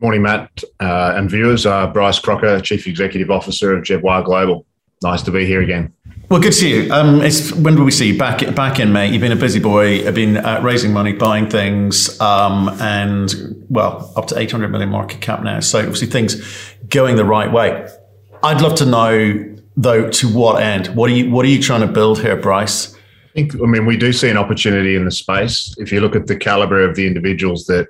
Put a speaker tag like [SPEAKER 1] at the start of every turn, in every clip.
[SPEAKER 1] Morning, Matt uh, and viewers. Uh, Bryce Crocker, Chief Executive Officer of Jervois Global. Nice to be here again.
[SPEAKER 2] Well, good to see you. Um, it's, when will we see you? Back, back in May. You've been a busy boy. You've been uh, raising money, buying things, um, and, well, up to 800 million market cap now. So obviously things going the right way. I'd love to know, though, to what end? What are you, what are you trying to build here, Bryce?
[SPEAKER 1] I think, I mean, we do see an opportunity in the space. If you look at the caliber of the individuals that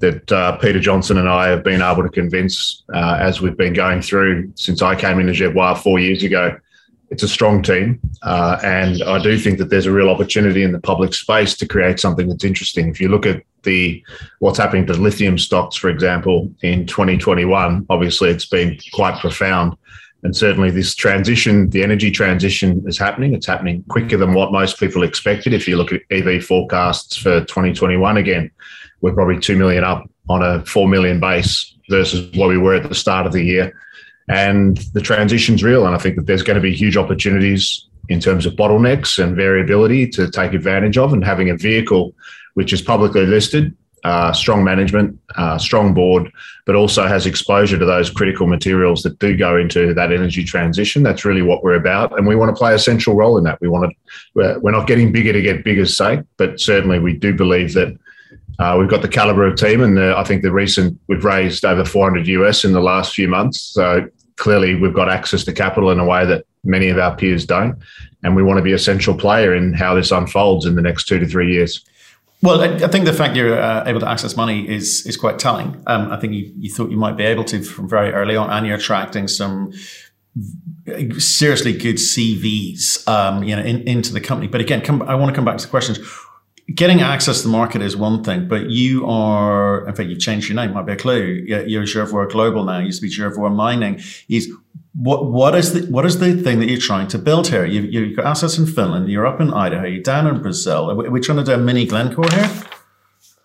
[SPEAKER 1] that uh, Peter Johnson and I have been able to convince uh, as we've been going through since I came into Jervois four years ago. It's a strong team, uh, and I do think that there's a real opportunity in the public space to create something that's interesting. If you look at the what's happening to lithium stocks, for example, in 2021, obviously it's been quite profound. And certainly, this transition, the energy transition, is happening. It's happening quicker than what most people expected. If you look at EV forecasts for 2021, again, we're probably 2 million up on a 4 million base versus what we were at the start of the year. And the transition's real. And I think that there's going to be huge opportunities in terms of bottlenecks and variability to take advantage of and having a vehicle which is publicly listed, uh, strong management, uh, strong board, but also has exposure to those critical materials that do go into that energy transition. That's really what we're about, and we want to play a central role in that. We want to. We're not getting bigger to get bigger's sake, but certainly we do believe that uh, we've got the caliber of team, and the, I think the recent we've raised over 400 US in the last few months. So clearly, we've got access to capital in a way that many of our peers don't, and we want to be a central player in how this unfolds in the next two to three years.
[SPEAKER 2] Well, I think the fact you're uh, able to access money is is quite telling. Um, I think you, you thought you might be able to from very early on, and you're attracting some seriously good CVs, um, you know, in, into the company. But again, come, I want to come back to the questions getting access to the market is one thing, but you are, in fact, you've changed your name, might be a clue. You're Jervois Global now, you used to be Jervois Mining. Is what, what is the, what is the thing that you're trying to build here? You, you've got assets in Finland, you're up in Idaho, you're down in Brazil. Are we trying to do a mini Glencore here?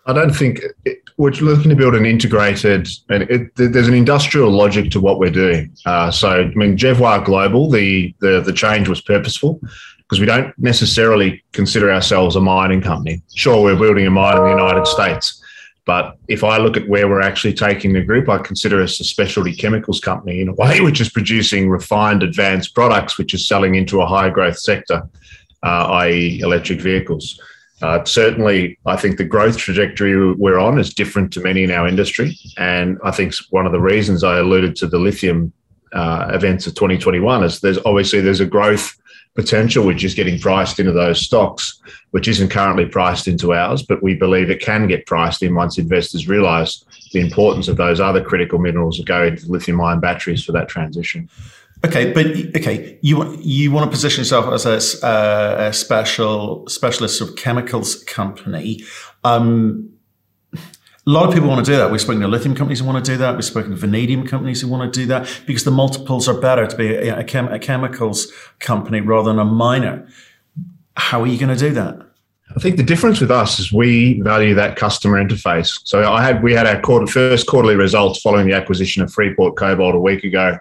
[SPEAKER 1] I don't think it, we're looking to build an integrated, and it, there's an industrial logic to what we're doing. Uh, so, I mean, Jervois Global, the, the the change was purposeful because we don't necessarily consider ourselves a mining company. Sure, we're building a mine in the United States, but if I look at where we're actually taking the group, I consider us a specialty chemicals company in a way, which is producing refined, advanced products, which is selling into a high growth sector, uh, i.e., electric vehicles. Uh, certainly, I think the growth trajectory we're on is different to many in our industry. And I think one of the reasons I alluded to the lithium uh, events of 2021 is there's obviously there's a growth potential, which is getting priced into those stocks, which isn't currently priced into ours, but we believe it can get priced in once investors realise the importance of those other critical minerals that go into lithium ion batteries for that transition.
[SPEAKER 2] Okay, but okay, you you want to position yourself as a, uh, a special specialist of chemicals company. Um, a lot of people want to do that. We've spoken to lithium companies who want to do that. We've spoken to vanadium companies who want to do that because the multiples are better to be a, a, chem, a chemicals company rather than a miner. How are you going to do that?
[SPEAKER 1] I think the difference with us is we value that customer interface. So I had we had our quarter, first quarterly results following the acquisition of Freeport Cobalt a week ago.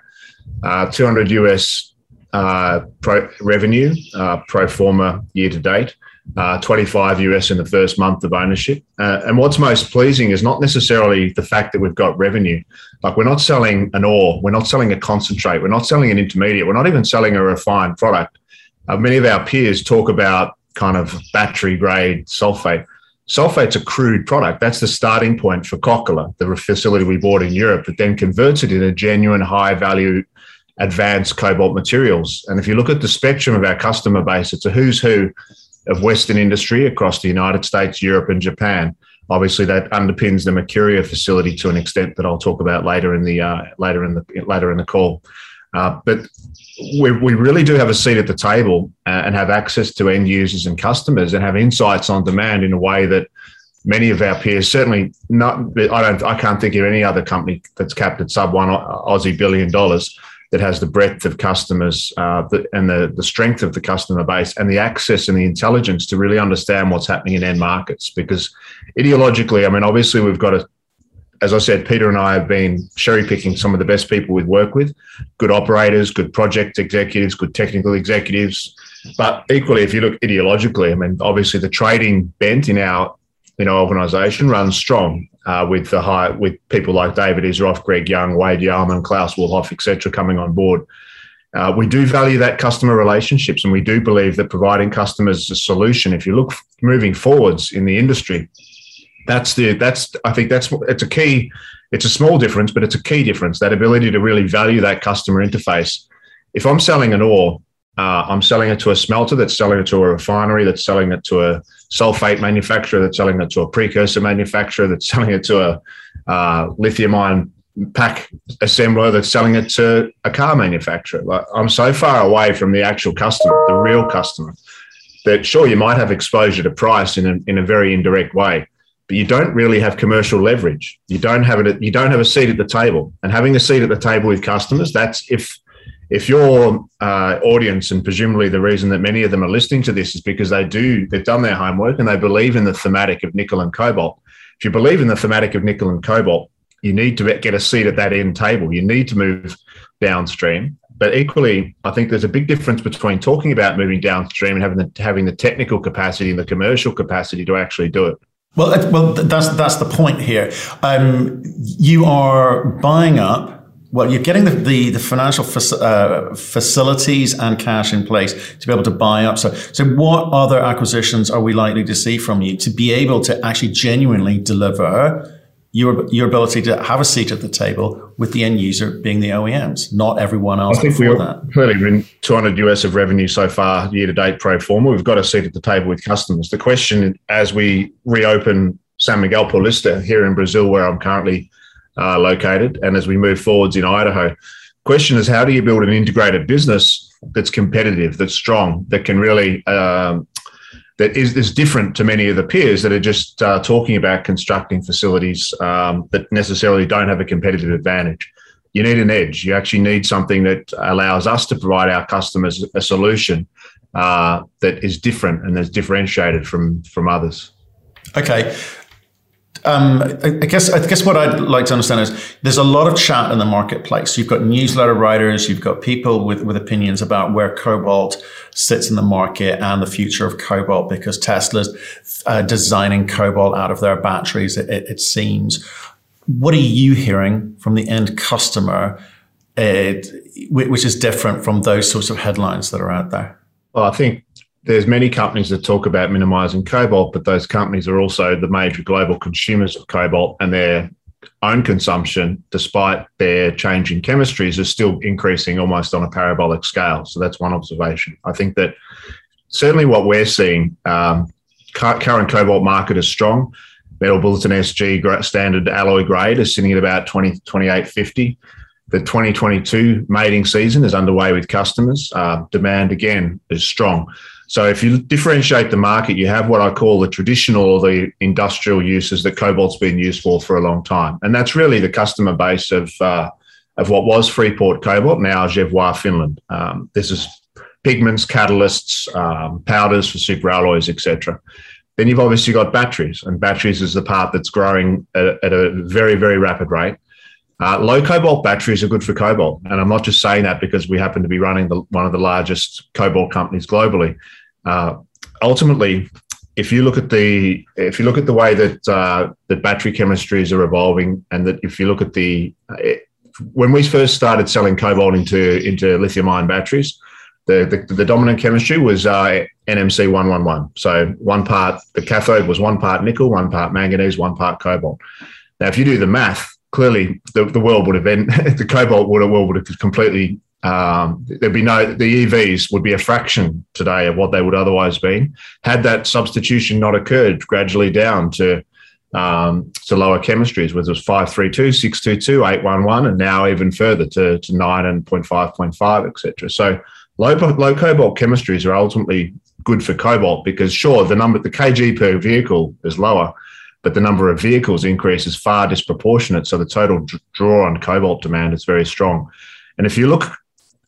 [SPEAKER 1] Uh, 200 US uh, pro revenue uh, pro forma year to date uh, 25 US in the first month of ownership. Uh, and what's most pleasing is not necessarily the fact that we've got revenue. Like we're not selling an ore, we're not selling a concentrate, we're not selling an intermediate, we're not even selling a refined product. Uh, many of our peers talk about kind of battery grade sulfate. Sulfate's a crude product. That's the starting point for Kokkola, the facility we bought in Europe, that then converts it into genuine high value advanced cobalt materials. And if you look at the spectrum of our customer base, it's a who's who of Western industry across the United States, Europe, and Japan. Obviously, that underpins the Mercuria facility to an extent that I'll talk about later in the uh, later in the later in the call. Uh, but we, we really do have a seat at the table uh, and have access to end users and customers and have insights on demand in a way that many of our peers certainly not. I don't. I can't think of any other company that's capped at sub one Aussie billion dollars that has the breadth of customers uh, and the, the strength of the customer base and the access and the intelligence to really understand what's happening in end markets. Because ideologically, I mean, obviously, we've got a as I said, Peter and I have been cherry picking some of the best people we work with, good operators, good project executives, good technical executives. But equally, if you look ideologically, I mean, obviously the trading bent in our in our organisation runs strong. Uh, with the high with people like David Isroff, Greg Young, Wade Yarman, Klaus Wolhoff, etc., coming on board. Uh, we do value that customer relationships, and we do believe that providing customers a solution. If you look moving forwards in the industry, that's the that's I think that's it's a key. It's a small difference, but it's a key difference. That ability to really value that customer interface. If I'm selling an ore, uh, I'm selling it to a smelter that's selling it to a refinery that's selling it to a sulfate manufacturer that's selling it to a precursor manufacturer that's selling it to a uh, lithium ion pack assembler that's selling it to a car manufacturer. Like I'm so far away from the actual customer, the real customer, that sure you might have exposure to price in a, in a very indirect way, but you don't really have commercial leverage. You don't have it. You don't have a seat at the table. And having a seat at the table with customers, that's if if your uh, audience and presumably the reason that many of them are listening to this is because they do they've done their homework and they believe in the thematic of nickel and cobalt. If you believe in the thematic of nickel and cobalt, you need to get a seat at that end table. You need to move downstream. But equally, I think there's a big difference between talking about moving downstream and having the, having the technical capacity and the commercial capacity to actually do it.
[SPEAKER 2] Well, well, that's that's the point here. Um, you are buying up well, you're getting the, the, the financial uh, facilities and cash in place to be able to buy up. So, so what other acquisitions are we likely to see from you to be able to actually genuinely deliver your, your ability to have a seat at the table with the end user being the OEMs, not everyone else.
[SPEAKER 1] I think that. clearly been 200 US of revenue so far year to date pro forma. We've got a seat at the table with customers. The question as we reopen San Miguel Paulista here in Brazil, where I'm currently uh, located, and as we move forwards in Idaho, question is how do you build an integrated business that's competitive, that's strong, that can really um, that is, is different to many of the peers that are just uh, talking about constructing facilities um, that necessarily don't have a competitive advantage. You need an edge. You actually need something that allows us to provide our customers a solution uh, that is different and that's differentiated from from others.
[SPEAKER 2] Okay. Um, I guess I guess what I'd like to understand is there's a lot of chat in the marketplace. You've got newsletter writers, you've got people with, with opinions about where cobalt sits in the market and the future of cobalt because Tesla's uh, designing cobalt out of their batteries. It, it, it, seems. What are you hearing from the end customer, uh, which is different from those sorts of headlines that are out there?
[SPEAKER 1] Well, I think there's many companies that talk about minimizing cobalt, but those companies are also the major global consumers of cobalt, and their own consumption, despite their changing chemistries, is still increasing almost on a parabolic scale. So that's one observation. I think that certainly what we're seeing, um, current cobalt market is strong. Metal Bulletin SG standard alloy grade is sitting at about 20, 2850. The 2022 mating season is underway with customers. Uh, demand again is strong. So if you differentiate the market, you have what I call the traditional or the industrial uses that cobalt's been used for for a long time, and that's really the customer base of uh, of what was Freeport Cobalt, now Jervois Finland. Um, this is pigments, catalysts, um, powders for superalloys, etc. Then you've obviously got batteries, and batteries is the part that's growing at, at a very, very rapid rate. Uh, low cobalt batteries are good for cobalt, and I'm not just saying that because we happen to be running the, one of the largest cobalt companies globally. Uh, ultimately, if you look at the if you look at the way that uh, the battery chemistries are evolving, and that if you look at the it, when we first started selling cobalt into into lithium ion batteries, the, the, the dominant chemistry was uh, NMC one one one. So one part the cathode was one part nickel, one part manganese, one part cobalt. Now, if you do the math, clearly the, the world would have been the cobalt world would have completely um, there'd be no the EVs would be a fraction today of what they would otherwise be had that substitution not occurred gradually down to um, to lower chemistries, it was 532, 622, 811, and now even further to, to 9 and 0.5, 0.5, etc. So low, low cobalt chemistries are ultimately good for cobalt because sure, the number, the kg per vehicle is lower, but the number of vehicles increase is far disproportionate. So the total draw on cobalt demand is very strong. And if you look,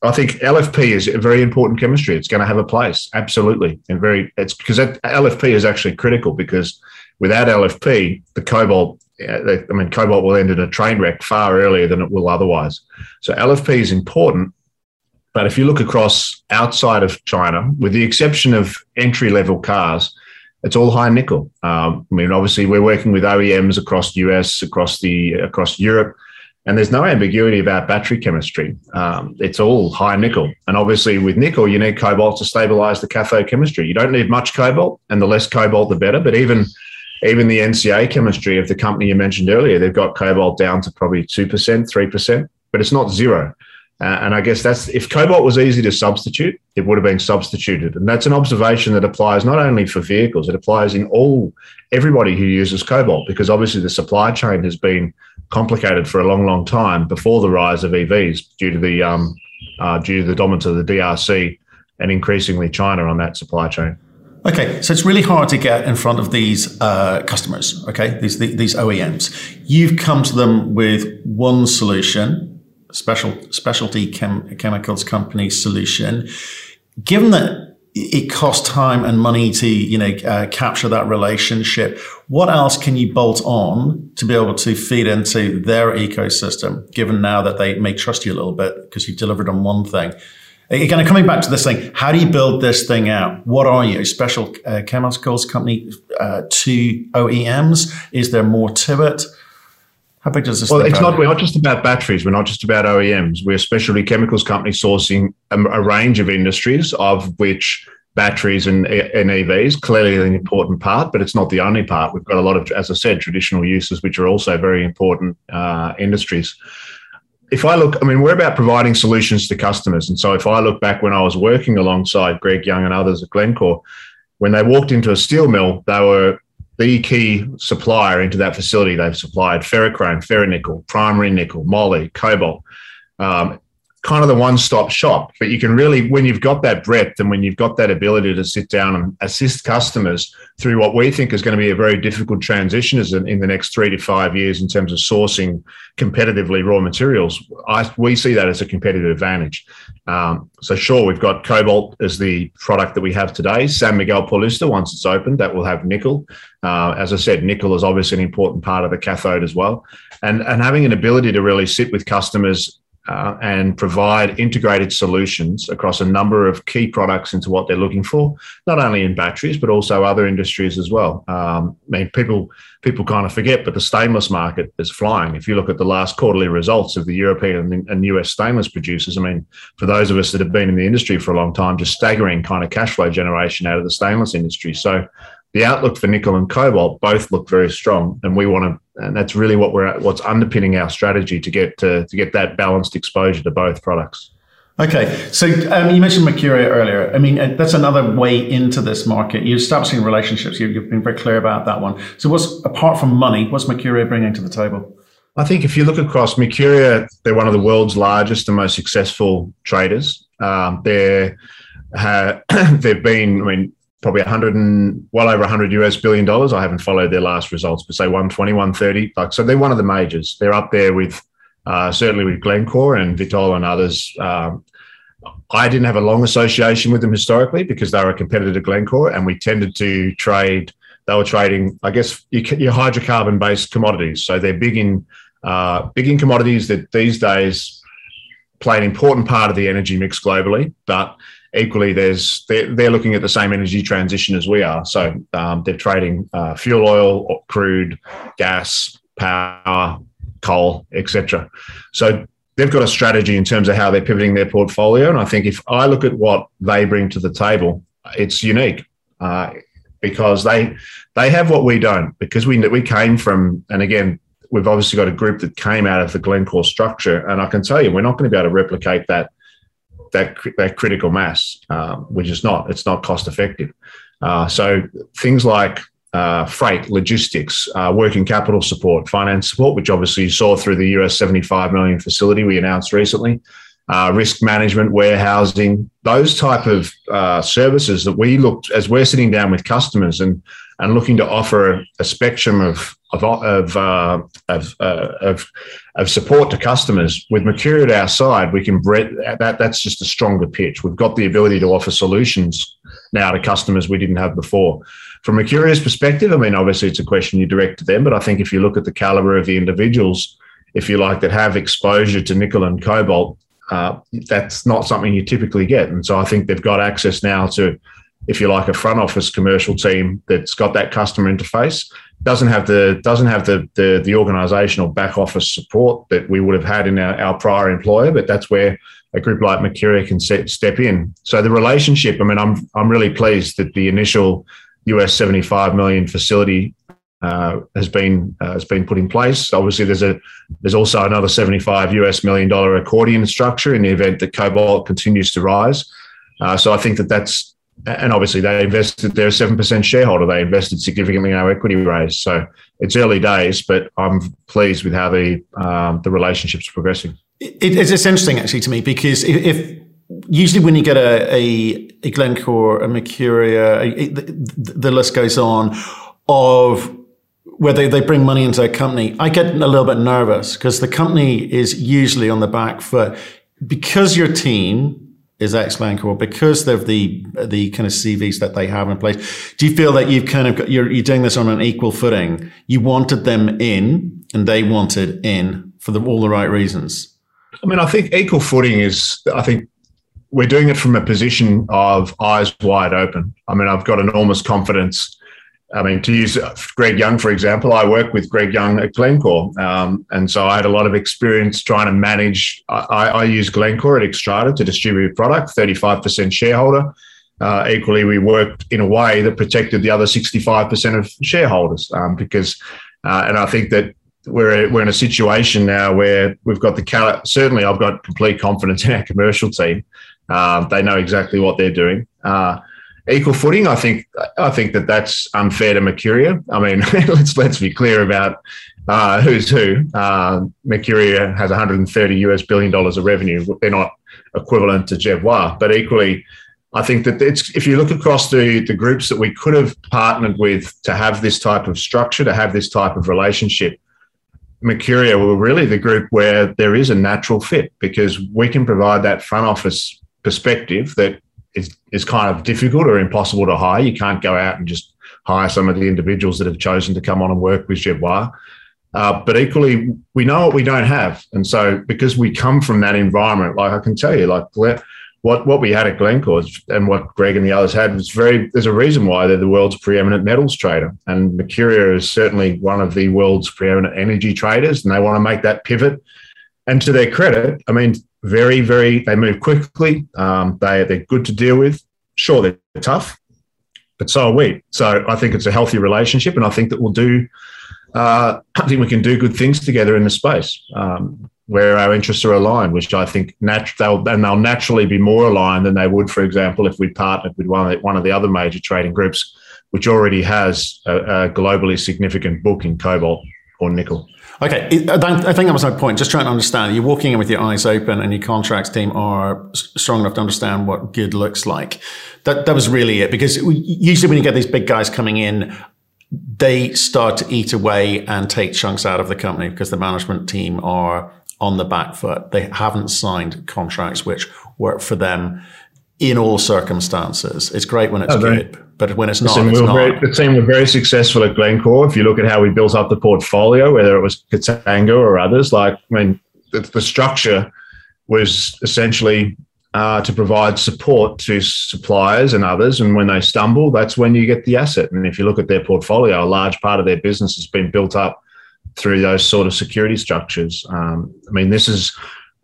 [SPEAKER 1] I think LFP is a very important chemistry. It's going to have a place, absolutely, and very. It's because LFP is actually critical because without LFP, the cobalt, I mean, cobalt will end in a train wreck far earlier than it will otherwise. So LFP is important. But if you look across outside of China, with the exception of entry level cars, it's all high nickel. Um, I mean, obviously, we're working with OEMs across the US, across the across Europe, and there's no ambiguity about battery chemistry. Um, it's all high nickel, and obviously, with nickel, you need cobalt to stabilize the cathode chemistry. You don't need much cobalt, and the less cobalt, the better. But even even the NCA chemistry of the company you mentioned earlier, they've got cobalt down to probably two percent, three percent, but it's not zero. Uh, and I guess that's if cobalt was easy to substitute, it would have been substituted. And that's an observation that applies not only for vehicles, it applies in all everybody who uses cobalt, because obviously the supply chain has been complicated for a long, long time before the rise of EVs due to the um, uh, due to the dominance of the DRC and increasingly China on that supply chain.
[SPEAKER 2] Okay, so it's really hard to get in front of these uh, customers. Okay, these these OEMs. You've come to them with one solution special specialty chem, chemicals company solution. Given that it costs time and money to you know uh, capture that relationship, what else can you bolt on to be able to feed into their ecosystem? Given now that they may trust you a little bit because you've delivered on one thing. Again, coming back to this thing, how do you build this thing out? What are you? A special uh, chemicals company uh, to OEMs? Is there more to it? How big does this?
[SPEAKER 1] Well, it's not. We're not just about batteries. We're not just about OEMs. We're a specialty chemicals company sourcing a, a range of industries, of which batteries and, and EVs clearly an important part, but it's not the only part. We've got a lot of, as I said, traditional uses, which are also very important uh, industries. If I look, I mean, we're about providing solutions to customers. And so if I look back when I was working alongside Greg Young and others at Glencore, when they walked into a steel mill, they were the key supplier into that facility. They've supplied ferrochrome, ferronickel, primary nickel, moly, cobalt, um, kind of the one stop shop. But you can really, when you've got that breadth and when you've got that ability to sit down and assist customers through what we think is going to be a very difficult transition in the next three to five years in terms of sourcing competitively raw materials, I, we see that as a competitive advantage. Um, so, sure, we've got cobalt as the product that we have today. San Miguel Paulista, once it's opened, that will have nickel. Uh, as I said, nickel is obviously an important part of the cathode as well. And, and having an ability to really sit with customers uh, and provide integrated solutions across a number of key products into what they're looking for, not only in batteries but also other industries as well. Um, I mean, people people kind of forget, but the stainless market is flying. If you look at the last quarterly results of the European and US stainless producers, I mean, for those of us that have been in the industry for a long time, just staggering kind of cash flow generation out of the stainless industry. So the outlook for nickel and cobalt both look very strong, and we want to, and that's really what we're at, what's underpinning our strategy to get to, to get that balanced exposure to both products.
[SPEAKER 2] Okay, so um, you mentioned Mercuria earlier. I mean, uh, that's another way into this market. You're establishing relationships. You, have been very clear about that one. So, what's apart from money, what's Mercuria bringing to the table?
[SPEAKER 1] I think if you look across Mercuria, they're one of the world's largest and most successful traders. Um, they're uh, they've been, I mean, probably 100 and well over 100 US billion dollars. I haven't followed their last results, but say 120, 130. Like, so they're one of the majors. They're up there with uh, certainly with Glencore and Vitol and others. Um, I didn't have a long association with them historically because they were a competitor to Glencore, and we tended to trade. They were trading, I guess, your hydrocarbon-based commodities. So they're big in uh, big in commodities that these days play an important part of the energy mix globally, but equally, there's they're, they're, looking at the same energy transition as we are. So um, they're trading uh, fuel oil, crude, gas, power, coal, etc. So they've got a strategy in terms of how they're pivoting their portfolio. And I think if I look at what they bring to the table, it's unique uh, because they they have what we don't. Because we we came from, and again, we've obviously got a group that came out of the Glencore structure, and I can tell you, we're not going to be able to replicate that that that critical mass. Um, we're just not. It's not cost effective. Uh, so things like uh, freight, logistics, uh, working capital support, finance support, which obviously you saw through the US 75 million facility we announced recently, uh, risk management, warehousing, those type of uh, services that we looked as we're sitting down with customers and and looking to offer a spectrum of of of uh, of, uh, of, of support to customers. With Mercuria at our side, we can that that's just a stronger pitch. We've got the ability to offer solutions now to customers we didn't have before. From Mercuria's perspective, I mean, obviously it's a question you direct to them, but I think if you look at the caliber of the individuals, if you like, that have exposure to nickel and cobalt, uh, that's not something you typically get. And so I think they've got access now to if you like, a front office commercial team that's got that customer interface. Doesn't have the doesn't have the the, the organizational back office support that we would have had in our, our prior employer, but that's where a group like Mercuria can set, step in. So the relationship, I mean, I'm I'm really pleased that the initial US 75 million facility uh, has been uh, has been put in place. Obviously, there's a there's also another 75 US million dollar accordion structure in the event that cobalt continues to rise. Uh, so I think that that's and obviously they invested. They're a seven percent shareholder. They invested significantly in our equity raise. So it's early days, but I'm pleased with how the um, the relationship's progressing.
[SPEAKER 2] It, it's, it's interesting actually to me because if, if usually when you get a, a, a Glencore, a Mercuria, a, the, the, list goes on of where they, they bring money into a company, I get a little bit nervous because the company is usually on the back foot because your team is ex Glencore because of the the kind of CVs that they have in place. Do you feel that you've kind of got, you're you're doing this on an equal footing? You wanted them in, and they wanted in for the, all the right reasons.
[SPEAKER 1] I mean, I think equal footing is. I think we're doing it from a position of eyes wide open. I mean, I've got enormous confidence. I mean, to use Greg Young, for example, I work with Greg Young at Glencore. Um, and so I had a lot of experience trying to manage. I, I use Glencore at Xstrata to distribute product, 35% shareholder. Uh, equally, we worked in a way that protected the other 65% of shareholders um, because, uh, and I think that we're, we're in a situation now where we've got the, certainly I've got complete confidence in our commercial team uh, they know exactly what they're doing. Equal footing, I think. I think that that's unfair to Mercuria. I mean, let's let's be clear about uh, who's who. Uh, Mercuria has 130 US billion dollars of revenue. They're not equivalent to Jervois, but equally, I think that it's if you look across the the groups that we could have partnered with to have this type of structure, to have this type of relationship. Mercuria were really the group where there is a natural fit because we can provide that front office perspective that is, is kind of difficult or impossible to hire. You can't go out and just hire some of the individuals that have chosen to come on and work with Jervois. Uh, but equally, we know what we don't have. And so, because we come from that environment, like I can tell you, like what, what we had at Glencore and what Greg and the others had was very, there's a reason why they're the world's preeminent metals trader. And Mercuria is certainly one of the world's preeminent energy traders, and they want to make that pivot. And to their credit, I mean, very, very, they move quickly. Um, they, they're good to deal with. Sure, they're tough, but so are we. So I think it's a healthy relationship, and I think that we'll do, uh, I think we can do good things together in the space um, where our interests are aligned, which I think nat- they'll, and they'll naturally be more aligned than they would, for example, if we partnered with one of the, one of the other major trading groups, which already has a, a globally significant book in cobalt or nickel.
[SPEAKER 2] Okay, uh, I think that was my point. Just trying to understand. You're walking in with your eyes open, and your contracts team are strong enough to understand what good looks like. That that was really it. Because usually, when you get these big guys coming in, they start to eat away and take chunks out of the company because the management team are on the back foot. They haven't signed contracts which work for them in all circumstances. It's great when it's oh, good, but when it's not, Listen, it's we not.
[SPEAKER 1] Very, the team were very successful at Glencore. If you look at how we built up the portfolio, whether it was Katanga or others, like I mean, the, the structure was essentially uh, to provide support to suppliers and others. And when they stumble, that's when you get the asset. And if you look at their portfolio, a large part of their business has been built up through those sort of security structures. Um, I mean, this is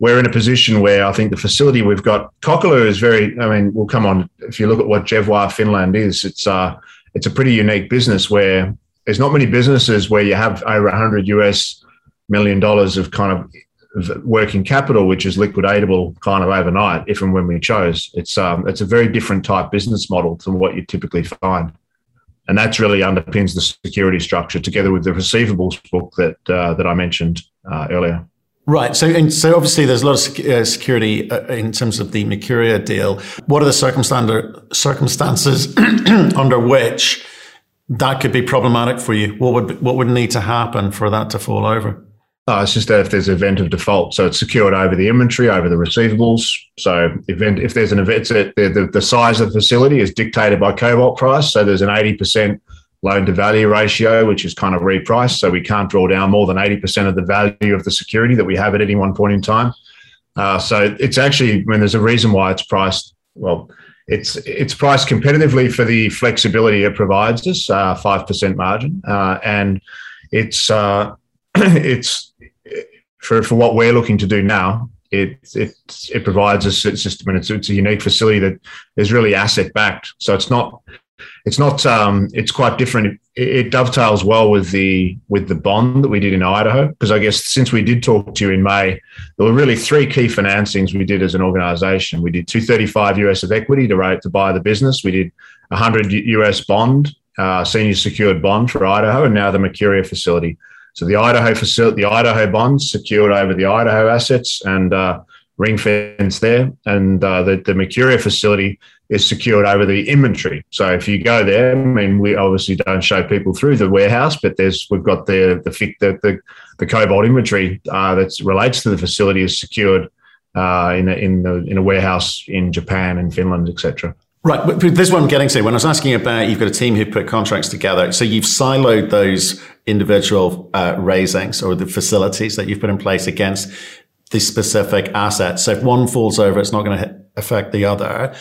[SPEAKER 1] we're in a position where I think the facility we've got, Kokkola is very, I mean, we'll come on, if you look at what Jervois Finland is, it's, uh, it's a pretty unique business where there's not many businesses where you have over 100 US million dollars of kind of working capital, which is liquidatable kind of overnight, if and when we chose. It's um, it's a very different type business model than what you typically find, and that's really underpins the security structure, together with the receivables book that uh, that I mentioned uh, earlier.
[SPEAKER 2] Right. So, and so obviously there's a lot of uh, security uh, in terms of the Mercuria deal. What are the circumstances under which that could be problematic for you? What would what would need to happen for that to fall over?
[SPEAKER 1] Oh, it's just that if there's an event of default, so it's secured over the inventory, over the receivables. So event if there's an event, the, the, the size of the facility is dictated by cobalt price. So there's an eighty percent loan to value ratio, which is kind of repriced. So we can't draw down more than 80% of the value of the security that we have at any one point in time. Uh, so it's actually, I mean, there's a reason why it's priced. Well, it's it's priced competitively for the flexibility it provides us, uh, five percent margin, uh, and it's uh, it's for for what we're looking to do now. It it it provides us it's just I it's, it's a unique facility that is really asset backed, so it's not it's not um, it's quite different. It, it, dovetails well with the with the bond that we did in Idaho because I guess since we did talk to you in May, there were really three key financings we did as an organisation. We did 235 US of equity to rate to buy the business. We did 100 US bond, uh, senior secured bond for Idaho, and now the Mercuria facility. So the Idaho facility, the Idaho bonds secured over the Idaho assets and uh, ring fence there, and uh, the the Mercuria facility is secured over the inventory. So if you go there, I mean, we obviously don't show people through the warehouse, but there's we've got the the the the, the cobalt inventory uh, that relates to the facility is secured uh, in a, in the in a warehouse in Japan and Finland, etc.
[SPEAKER 2] Right, but this is what I'm getting to. When I was asking about, you've got a team who put contracts together. So you've siloed those individual uh, raisings or the facilities that you've put in place against the specific assets. So if one falls over, it's not going to affect the other.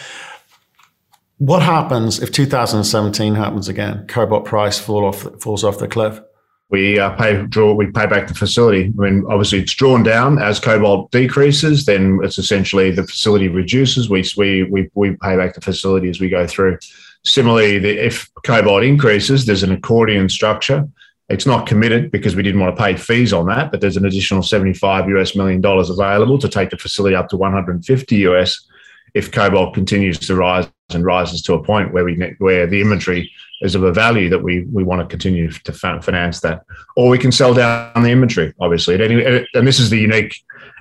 [SPEAKER 2] What happens if 2017 happens again? Cobalt price fall off, falls off the cliff.
[SPEAKER 1] We uh, pay draw. We pay back the facility. I mean, obviously, it's drawn down as cobalt decreases. Then it's essentially the facility reduces. We we we, we pay back the facility as we go through. Similarly, the, if cobalt increases, there's an accordion structure. It's not committed because we didn't want to pay fees on that, but there's an additional 75 US million dollars available to take the facility up to 150 US if cobalt continues to rise and rises to a point where we where the inventory is of a value that we we want to continue to finance that, or we can sell down the inventory. Obviously, at any, and this is the unique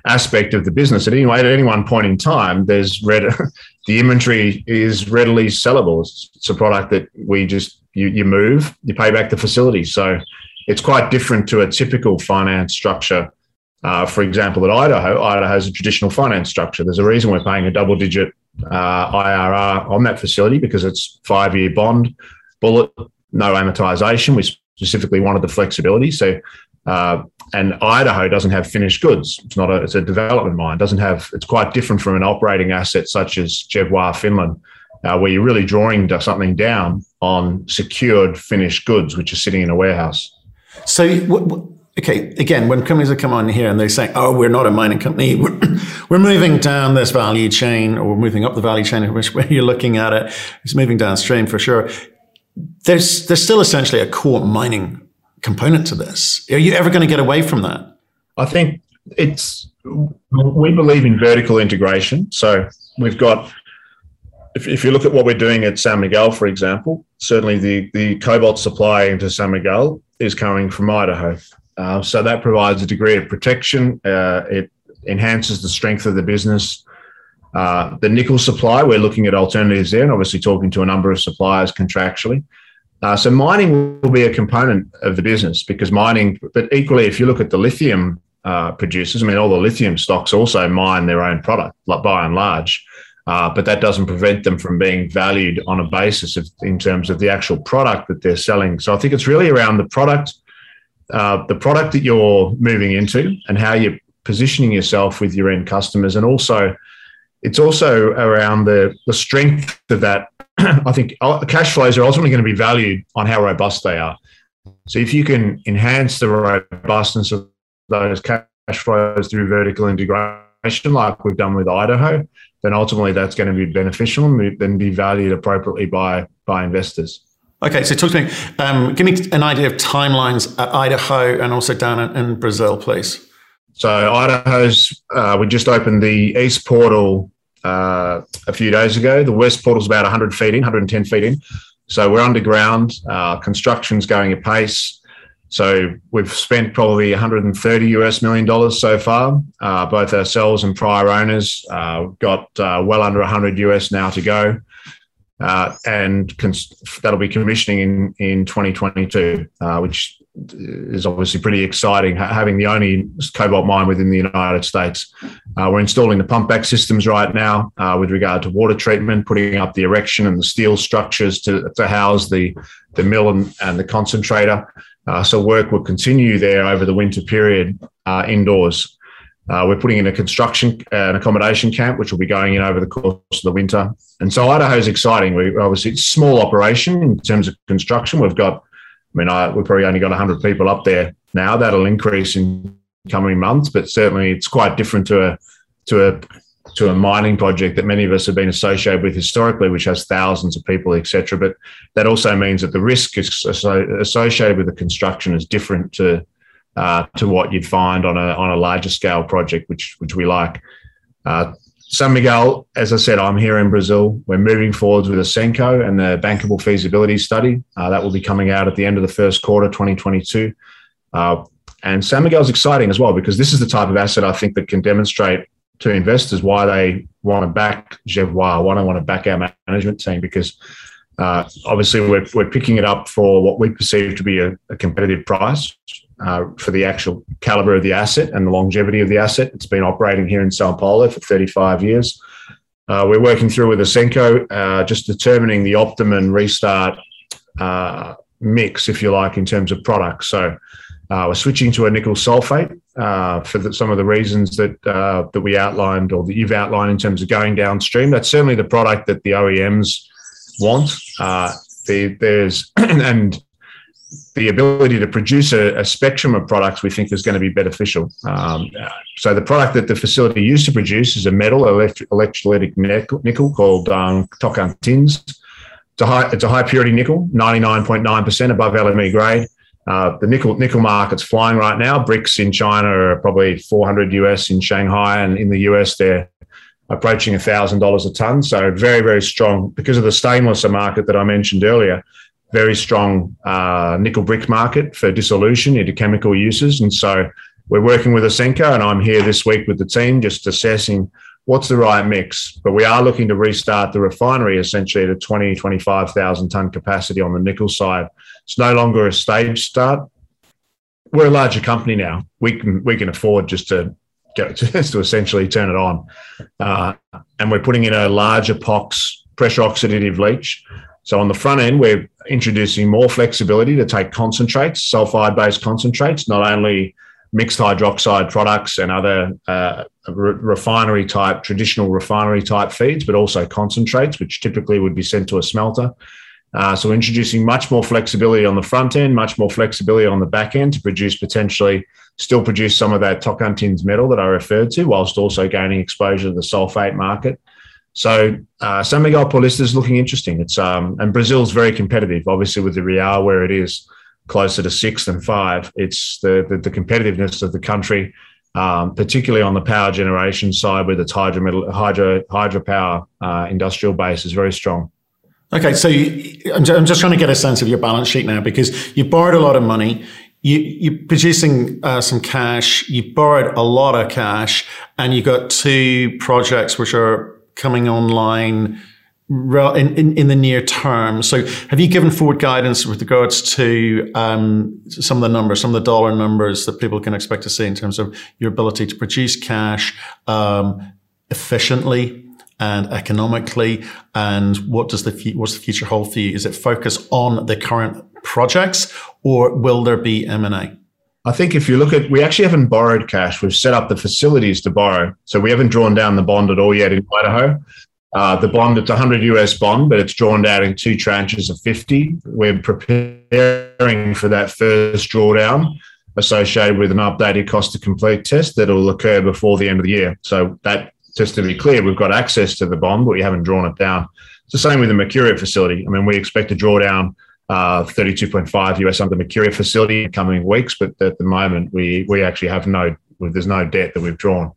[SPEAKER 1] aspect of the business. At any at any one point in time, there's red, the inventory is readily sellable. It's, it's a product that we just you you move, you pay back the facility. So it's quite different to a typical finance structure uh, for example, at Idaho, Idaho has a traditional finance structure. There's a reason we're paying a double digit uh, IRR on that facility because it's five year bond, bullet, no amortization. We specifically wanted the flexibility. So, uh, and Idaho doesn't have finished goods. It's not a, it's a development mine. Doesn't have, it's quite different from an operating asset such as Jervois, Finland, uh, where you're really drawing something down on secured finished goods, which are sitting in a warehouse.
[SPEAKER 2] So, okay, again, when companies are come on here and they say, oh, we're not a mining company, we're, moving down this value chain or we're moving up the value chain, which way you're looking at it, it's moving downstream for sure. There's, there's still essentially a core mining component to this. Are you ever going to get away from that?
[SPEAKER 1] I think it's, we believe in vertical integration. So we've got, if, if you look at what we're doing at San Miguel, for example, certainly the, the cobalt supply into San Miguel is coming from Idaho. Uh, so that provides a degree of protection. Uh, it enhances the strength of the business. Uh, the nickel supply, we're looking at alternatives there and obviously talking to a number of suppliers contractually. Uh, so mining will be a component of the business because mining, but equally, if you look at the lithium uh, producers, I mean, all the lithium stocks also mine their own product, by and large. Uh, but that doesn't prevent them from being valued on a basis of in terms of the actual product that they're selling. So I think it's really around the product uh, the product that you're moving into and how you're positioning yourself with your end customers. And also, it's also around the, the strength of that. I think uh, cash flows are ultimately going to be valued on how robust they are. So if you can enhance the robustness of those cash flows through vertical integration, like we've done with Idaho, then ultimately that's going to be beneficial and then be valued appropriately by by investors.
[SPEAKER 2] Okay, so talk to me. Um, give me an idea of timelines at Idaho and also down in, Brazil, please.
[SPEAKER 1] So Idaho's, uh, we just opened the east portal uh, a few days ago. The west portal is about 100 feet in, 110 feet in. So we're underground. Uh, construction's going at pace. So we've spent probably 130 US million dollars so far. Uh, both ourselves and prior owners uh, got uh, well under 100 US now to go uh, and cons- that'll be commissioning in in 2022, uh, which is obviously pretty exciting. Ha- having the only cobalt mine within the United States, uh, we're installing the pump back systems right now uh, with regard to water treatment, putting up the erection and the steel structures to, to house the the mill and, and the concentrator. Uh, so work will continue there over the winter period uh, indoors. Uh, we're putting in a construction uh, and accommodation camp, which will be going in over the course of the winter. And so Idaho is exciting. We obviously it's small operation in terms of construction. We've got, I mean, I, we've probably only got 100 people up there now. That'll increase in coming months, but certainly it's quite different to a to a to a mining project that many of us have been associated with historically, which has thousands of people, etc. But that also means that the risk is associated with the construction is different to uh, to what you'd find on a on a larger scale project, which which we like. Uh, San Miguel, as I said, I'm here in Brazil. We're moving forwards with Ausenco and the bankable feasibility study uh, that will be coming out at the end of the first quarter, 2022. Uh, and San Miguel is exciting as well because this is the type of asset I think that can demonstrate to investors why they want to back Jervois, why they want to back our management team because uh, obviously we're, we're picking it up for what we perceive to be a, a competitive price uh, for the actual caliber of the asset and the longevity of the asset. It's been operating here in Sao Paulo for 35 years. Uh, we're working through with Ausenco, uh, just determining the optimum restart uh, mix, if you like, in terms of products. So uh, we're switching to a nickel sulfate for the, some of the reasons that that we outlined or that you've outlined in terms of going downstream. That's certainly the product that the OEMs want. The, there's and the ability to produce a, a, spectrum of products we think is going to be beneficial. Um, so the product that the facility used to produce is a metal electrolytic nickel, called um, Tocantins. It's a high, it's a high purity nickel, 99.9% above LME grade. Uh, the nickel nickel market's flying right now. Bricks in China are probably 400 US in Shanghai, and in the US they're approaching thousand dollars a ton. So very very strong because of the stainless market that I mentioned earlier. Very strong uh, nickel brick market for dissolution into chemical uses, and so we're working with Ausenco, and I'm here this week with the team just assessing what's the right mix. But we are looking to restart the refinery essentially to 20, 25,000 ton capacity on the nickel side. It's no longer a stage start. We're a larger company now. We can we can afford just to go just to essentially turn it on, uh, and we're putting in a larger POX pressure oxidative leach. So on the front end, we're introducing more flexibility to take concentrates, sulfide based concentrates, not only mixed hydroxide products and other uh, re- refinery type, traditional refinery type feeds, but also concentrates, which typically would be sent to a smelter. Uh, so introducing much more flexibility on the front end, much more flexibility on the back end to produce potentially still produce some of that Tocantins metal that I referred to, whilst also gaining exposure to the sulfate market. So uh, San Miguel Paulista is looking interesting. It's um, and Brazil's very competitive, obviously with the real where it is closer to six than five. It's the the, the competitiveness of the country, um, particularly on the power generation side, with its hydro hydro hydropower uh, industrial base is very strong.
[SPEAKER 2] Okay, so you, I'm just trying to get a sense of your balance sheet now because you borrowed a lot of money. You, you're producing uh, some cash. You borrowed a lot of cash, and you got two projects which are coming online in, in, in, the near term. So, have you given forward guidance with regards to um, some of the numbers, some of the dollar numbers that people can expect to see in terms of your ability to produce cash um, efficiently and economically? And what does the what's the future hold for you? Is it focus on the current projects, or will there be M and A?
[SPEAKER 1] I think if you look at, we actually haven't borrowed cash. We've set up the facilities to borrow, so we haven't drawn down the bond at all yet in Idaho. Uh, the bond, it's a 100 US bond, but it's drawn down in two tranches of 50. We're preparing for that first drawdown associated with an updated cost to complete test that will occur before the end of the year. So that just to be clear, we've got access to the bond, but we haven't drawn it down. It's the same with the Mercuria facility. I mean, we expect to draw down uh, 32.5 US under the Mercuria facility in coming weeks, but at the moment, we we actually have no there's no debt that we've drawn.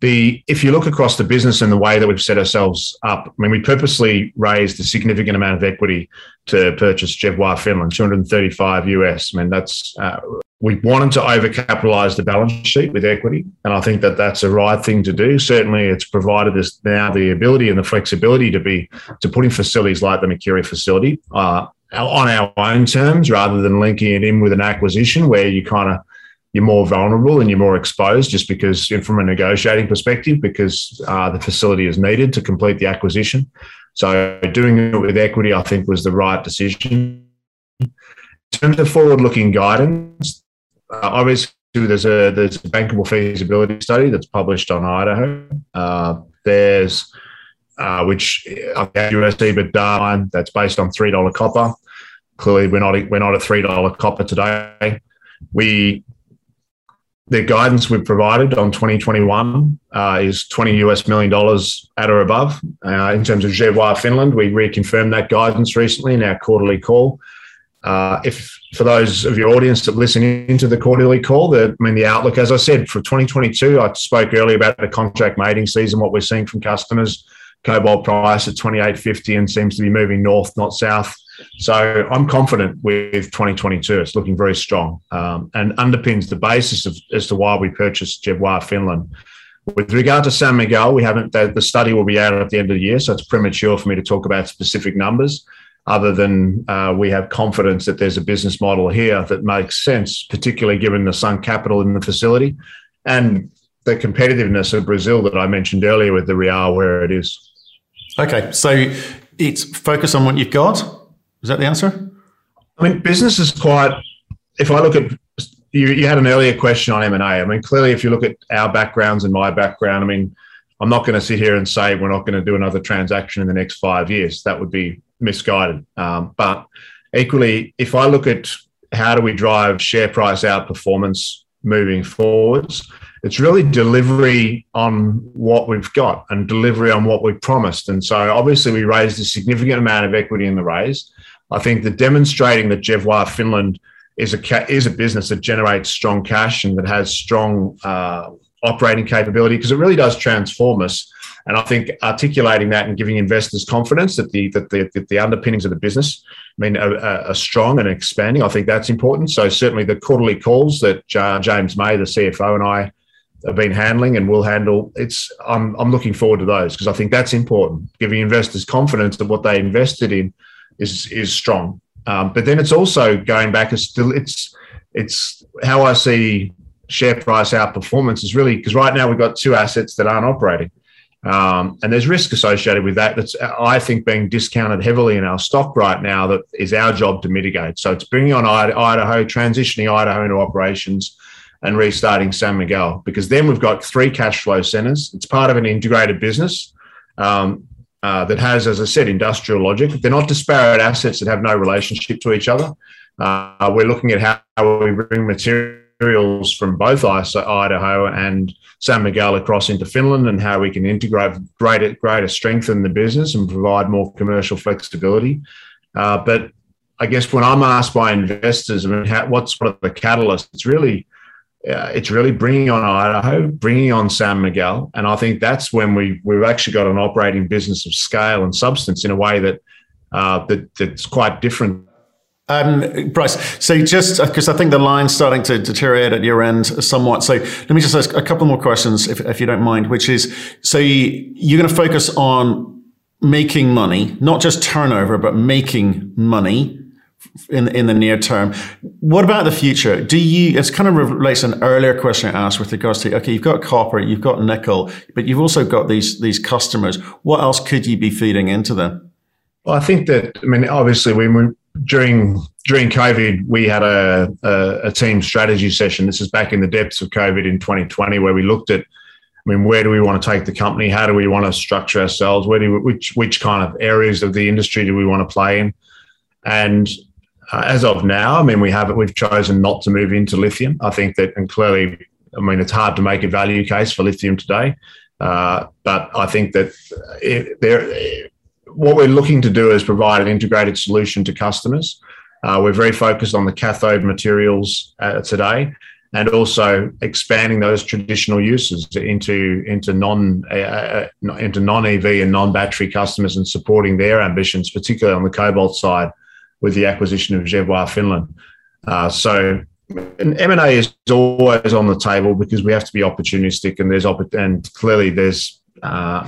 [SPEAKER 1] The if you look across the business and the way that we've set ourselves up, I mean, we purposely raised a significant amount of equity to purchase Jervois Finland, 235 US. I mean, that's uh, we wanted to overcapitalize the balance sheet with equity, and I think that that's the right thing to do. Certainly, it's provided us now the ability and the flexibility to be to put in facilities like the Mercuria facility uh, on our own terms, rather than linking it in with an acquisition where you kind of you're more vulnerable and you're more exposed just because from a negotiating perspective because uh, the facility is needed to complete the acquisition so doing it with equity i think was the right decision in terms of forward looking guidance uh, obviously there's a there's a bankable feasibility study that's published on Idaho. Uh, there's uh, which uh, US EBITDA line that's based on three dollar copper. Clearly, we're not we're not at three dollar copper today. We the guidance we've provided on 2021 uh, is 20 US million dollars at or above. Uh, in terms of Jervois Finland, we reconfirmed that guidance recently in our quarterly call. Uh, if for those of your audience that listen into the quarterly call, the, I mean the outlook, as I said, for 2022, I spoke earlier about the contract mating season, what we're seeing from customers. Cobalt price at 28.50 and seems to be moving north, not south. So I'm confident with 2022. It's looking very strong um, and underpins the basis of, as to why we purchased Jervois Finland. With regard to San Miguel, we haven't. The, the, study will be out at the end of the year, so it's premature for me to talk about specific numbers. Other than uh, we have confidence that there's a business model here that makes sense, particularly given the sunk capital in the facility and the competitiveness of Brazil that I mentioned earlier with the real where it is.
[SPEAKER 2] Okay, so it's focus on what you've got is that the answer?
[SPEAKER 1] I mean, business is quite. If I look at you, you had an earlier question on M and A. I mean, clearly, if you look at our backgrounds and my background, I mean, I'm not going to sit here and say we're not going to do another transaction in the next five years. That would be misguided. Um, but equally, if I look at how do we drive share price outperformance moving forwards, it's really delivery on what we've got and delivery on what we promised. And so, obviously, we raised a significant amount of equity in the raise. I think the demonstrating that Jervois Finland is a is a business that generates strong cash and that has strong uh, operating capability because it really does transform us. And I think articulating that and giving investors confidence that the that the, that the underpinnings of the business, I mean, are, are, strong and expanding. I think that's important. So certainly the quarterly calls that James May, the CFO, and I have been handling and will handle. It's I'm I'm looking forward to those because I think that's important, giving investors confidence that what they invested in is is strong. Um, but then it's also going back. It's still it's it's how I see share price outperformance is really because right now we've got two assets that aren't operating. Um, and there's risk associated with that. That's I think being discounted heavily in our stock right now. That is our job to mitigate. So it's bringing on Idaho, transitioning Idaho into operations, and restarting San Miguel because then we've got three cash flow centers. It's part of an integrated business. Um, uh, that has, as I said, industrial logic. They're not disparate assets that have no relationship to each other. Uh, we're looking at how we bring materials from both Idaho and San Miguel across into Finland and how we can integrate greater, greater strength in the business and provide more commercial flexibility. Uh, but I guess when I'm asked by investors, I mean, how, what's one of the catalysts? It's really uh, it's really bringing on Idaho, bringing on San Miguel, and I think that's when we we've actually got an operating business of scale and substance in a way that uh, that that's quite different.
[SPEAKER 2] Um, Bryce, so just because I think the line's starting to deteriorate at your end somewhat, so let me just ask a couple more questions, if, if you don't mind. Which is, so you, you're going to focus on making money, not just turnover, but making money in in the near term. What about the future? Do you? It's kind of relates to an earlier question I asked with regards to okay, you've got copper, you've got nickel, but you've also got these these customers. What else could you be feeding into them?
[SPEAKER 1] Well, I think that I mean, obviously, when we during during COVID, we had a, a, a team strategy session. This is back in the depths of COVID in 2020, where we looked at I mean, where do we want to take the company? How do we want to structure ourselves? Where do we, which which kind of areas of the industry do we want to play in? And uh, as of now, I mean, we have we've chosen not to move into lithium. I think that, and clearly, I mean, it's hard to make a value case for lithium today. Uh, but I think that there, what we're looking to do is provide an integrated solution to customers. Uh, we're very focused on the cathode materials uh, today, and also expanding those traditional uses into into non uh, uh into non EV and non battery customers and supporting their ambitions, particularly on the cobalt side with the acquisition of Jervois Finland. Uh, so M&A is always on the table because we have to be opportunistic and there's opp- and clearly there's uh,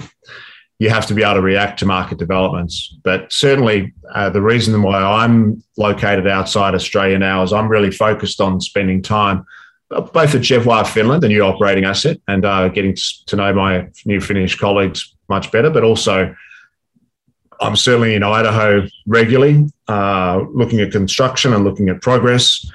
[SPEAKER 1] you have to be able to react to market developments. But certainly, uh, the reason why I'm located outside Australia now is I'm really focused on spending time uh, both at Jervois Finland, the new operating asset, and uh, getting to know my new Finnish colleagues much better, but also I'm certainly in Idaho regularly, uh, looking at construction and looking at progress.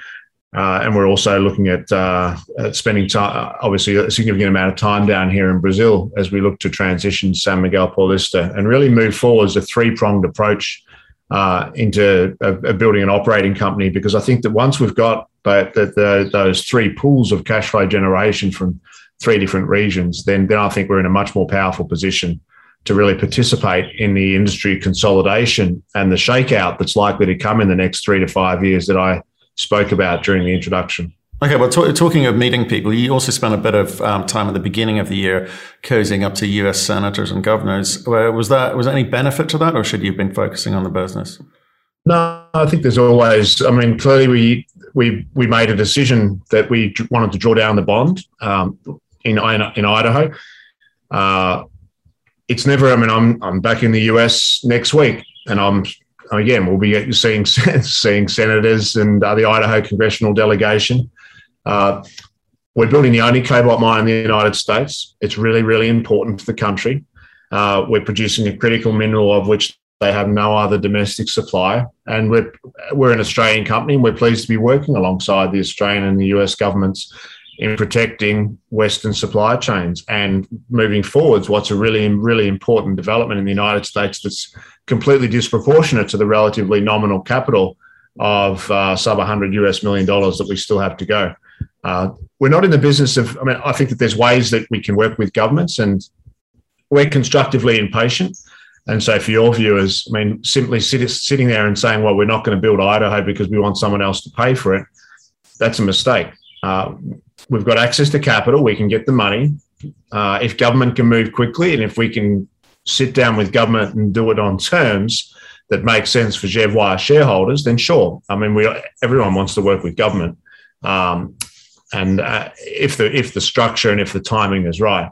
[SPEAKER 1] Uh, and we're also looking at, uh, at spending time, obviously, a significant amount of time down here in Brazil as we look to transition San Miguel Paulista and really move forward as a three pronged approach uh, into a, a building an operating company. Because I think that once we've got the, the, those three pools of cash flow generation from three different regions, then, then I think we're in a much more powerful position to really participate in the industry consolidation and the shakeout that's likely to come in the next three to five years that I spoke about during the introduction.
[SPEAKER 2] Okay, well, t- talking of meeting people, you also spent a bit of um, time at the beginning of the year cozying up to U.S. senators and governors. Was that was there any benefit to that, or should you have been focusing on the business?
[SPEAKER 1] No, I think there's always. I mean, clearly we we we made a decision that we wanted to draw down the bond um, in in Idaho. Uh, it's never. I mean, I'm I'm back in the US next week, and I'm again, we'll be seeing seeing senators and uh, the Idaho congressional delegation. Uh, we're building the only cobalt mine in the United States. It's really, really important to the country. Uh, we're producing a critical mineral of which they have no other domestic supply, and we're we're an Australian company, and we're pleased to be working alongside the Australian and the US governments in protecting Western supply chains and moving forwards. What's a really, really important development in the United States that's completely disproportionate to the relatively nominal capital of uh, sub 100 US million dollars that we still have to go. Uh, we're not in the business of, I mean, I think that there's ways that we can work with governments and we're constructively impatient. And so, for your viewers, I mean, simply sit, sitting there and saying, well, we're not going to build Idaho because we want someone else to pay for it, that's a mistake. Uh, we've got access to capital, we can get the money. Uh, if government can move quickly and if we can sit down with government and do it on terms that make sense for Jervois shareholders, then sure. I mean, we everyone wants to work with government, um, and uh, if the if the structure and if the timing is right,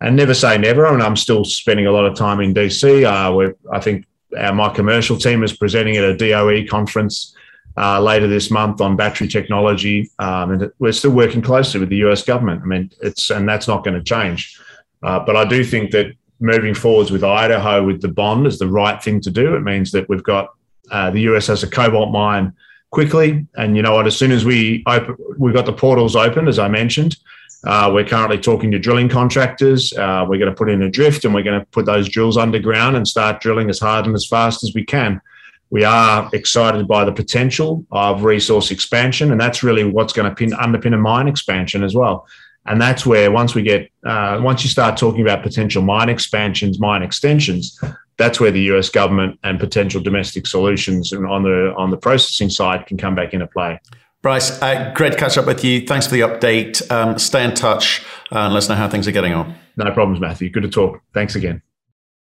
[SPEAKER 1] and never say never. I mean, I'm still spending a lot of time in DC. Uh, I think our, my commercial team is presenting at a DOE conference uh, later this month on battery technology, um, and we're still working closely with the US government. I mean, it's and that's not going to change. Uh, but I do think that moving forwards with Idaho with the bond is the right thing to do. It means that we've got uh, the US has a cobalt mine quickly, and you know what? As soon as we open, we've got the portals open, as I mentioned. Uh, we're currently talking to drilling contractors. Uh, we're going to put in a drift and we're going to put those drills underground and start drilling as hard and as fast as we can we are excited by the potential of resource expansion, and that's really what's going to pin, underpin a mine expansion as well. And that's where once we get uh, once you start talking about potential mine expansions, mine extensions, that's where the US government and potential domestic solutions on the on the processing side can come back into play.
[SPEAKER 2] Bryce, uh, great to catch up with you. Thanks for the update. Um, stay in touch uh, and let us know how things are getting on.
[SPEAKER 1] No problems, Matthew. Good to talk. Thanks again.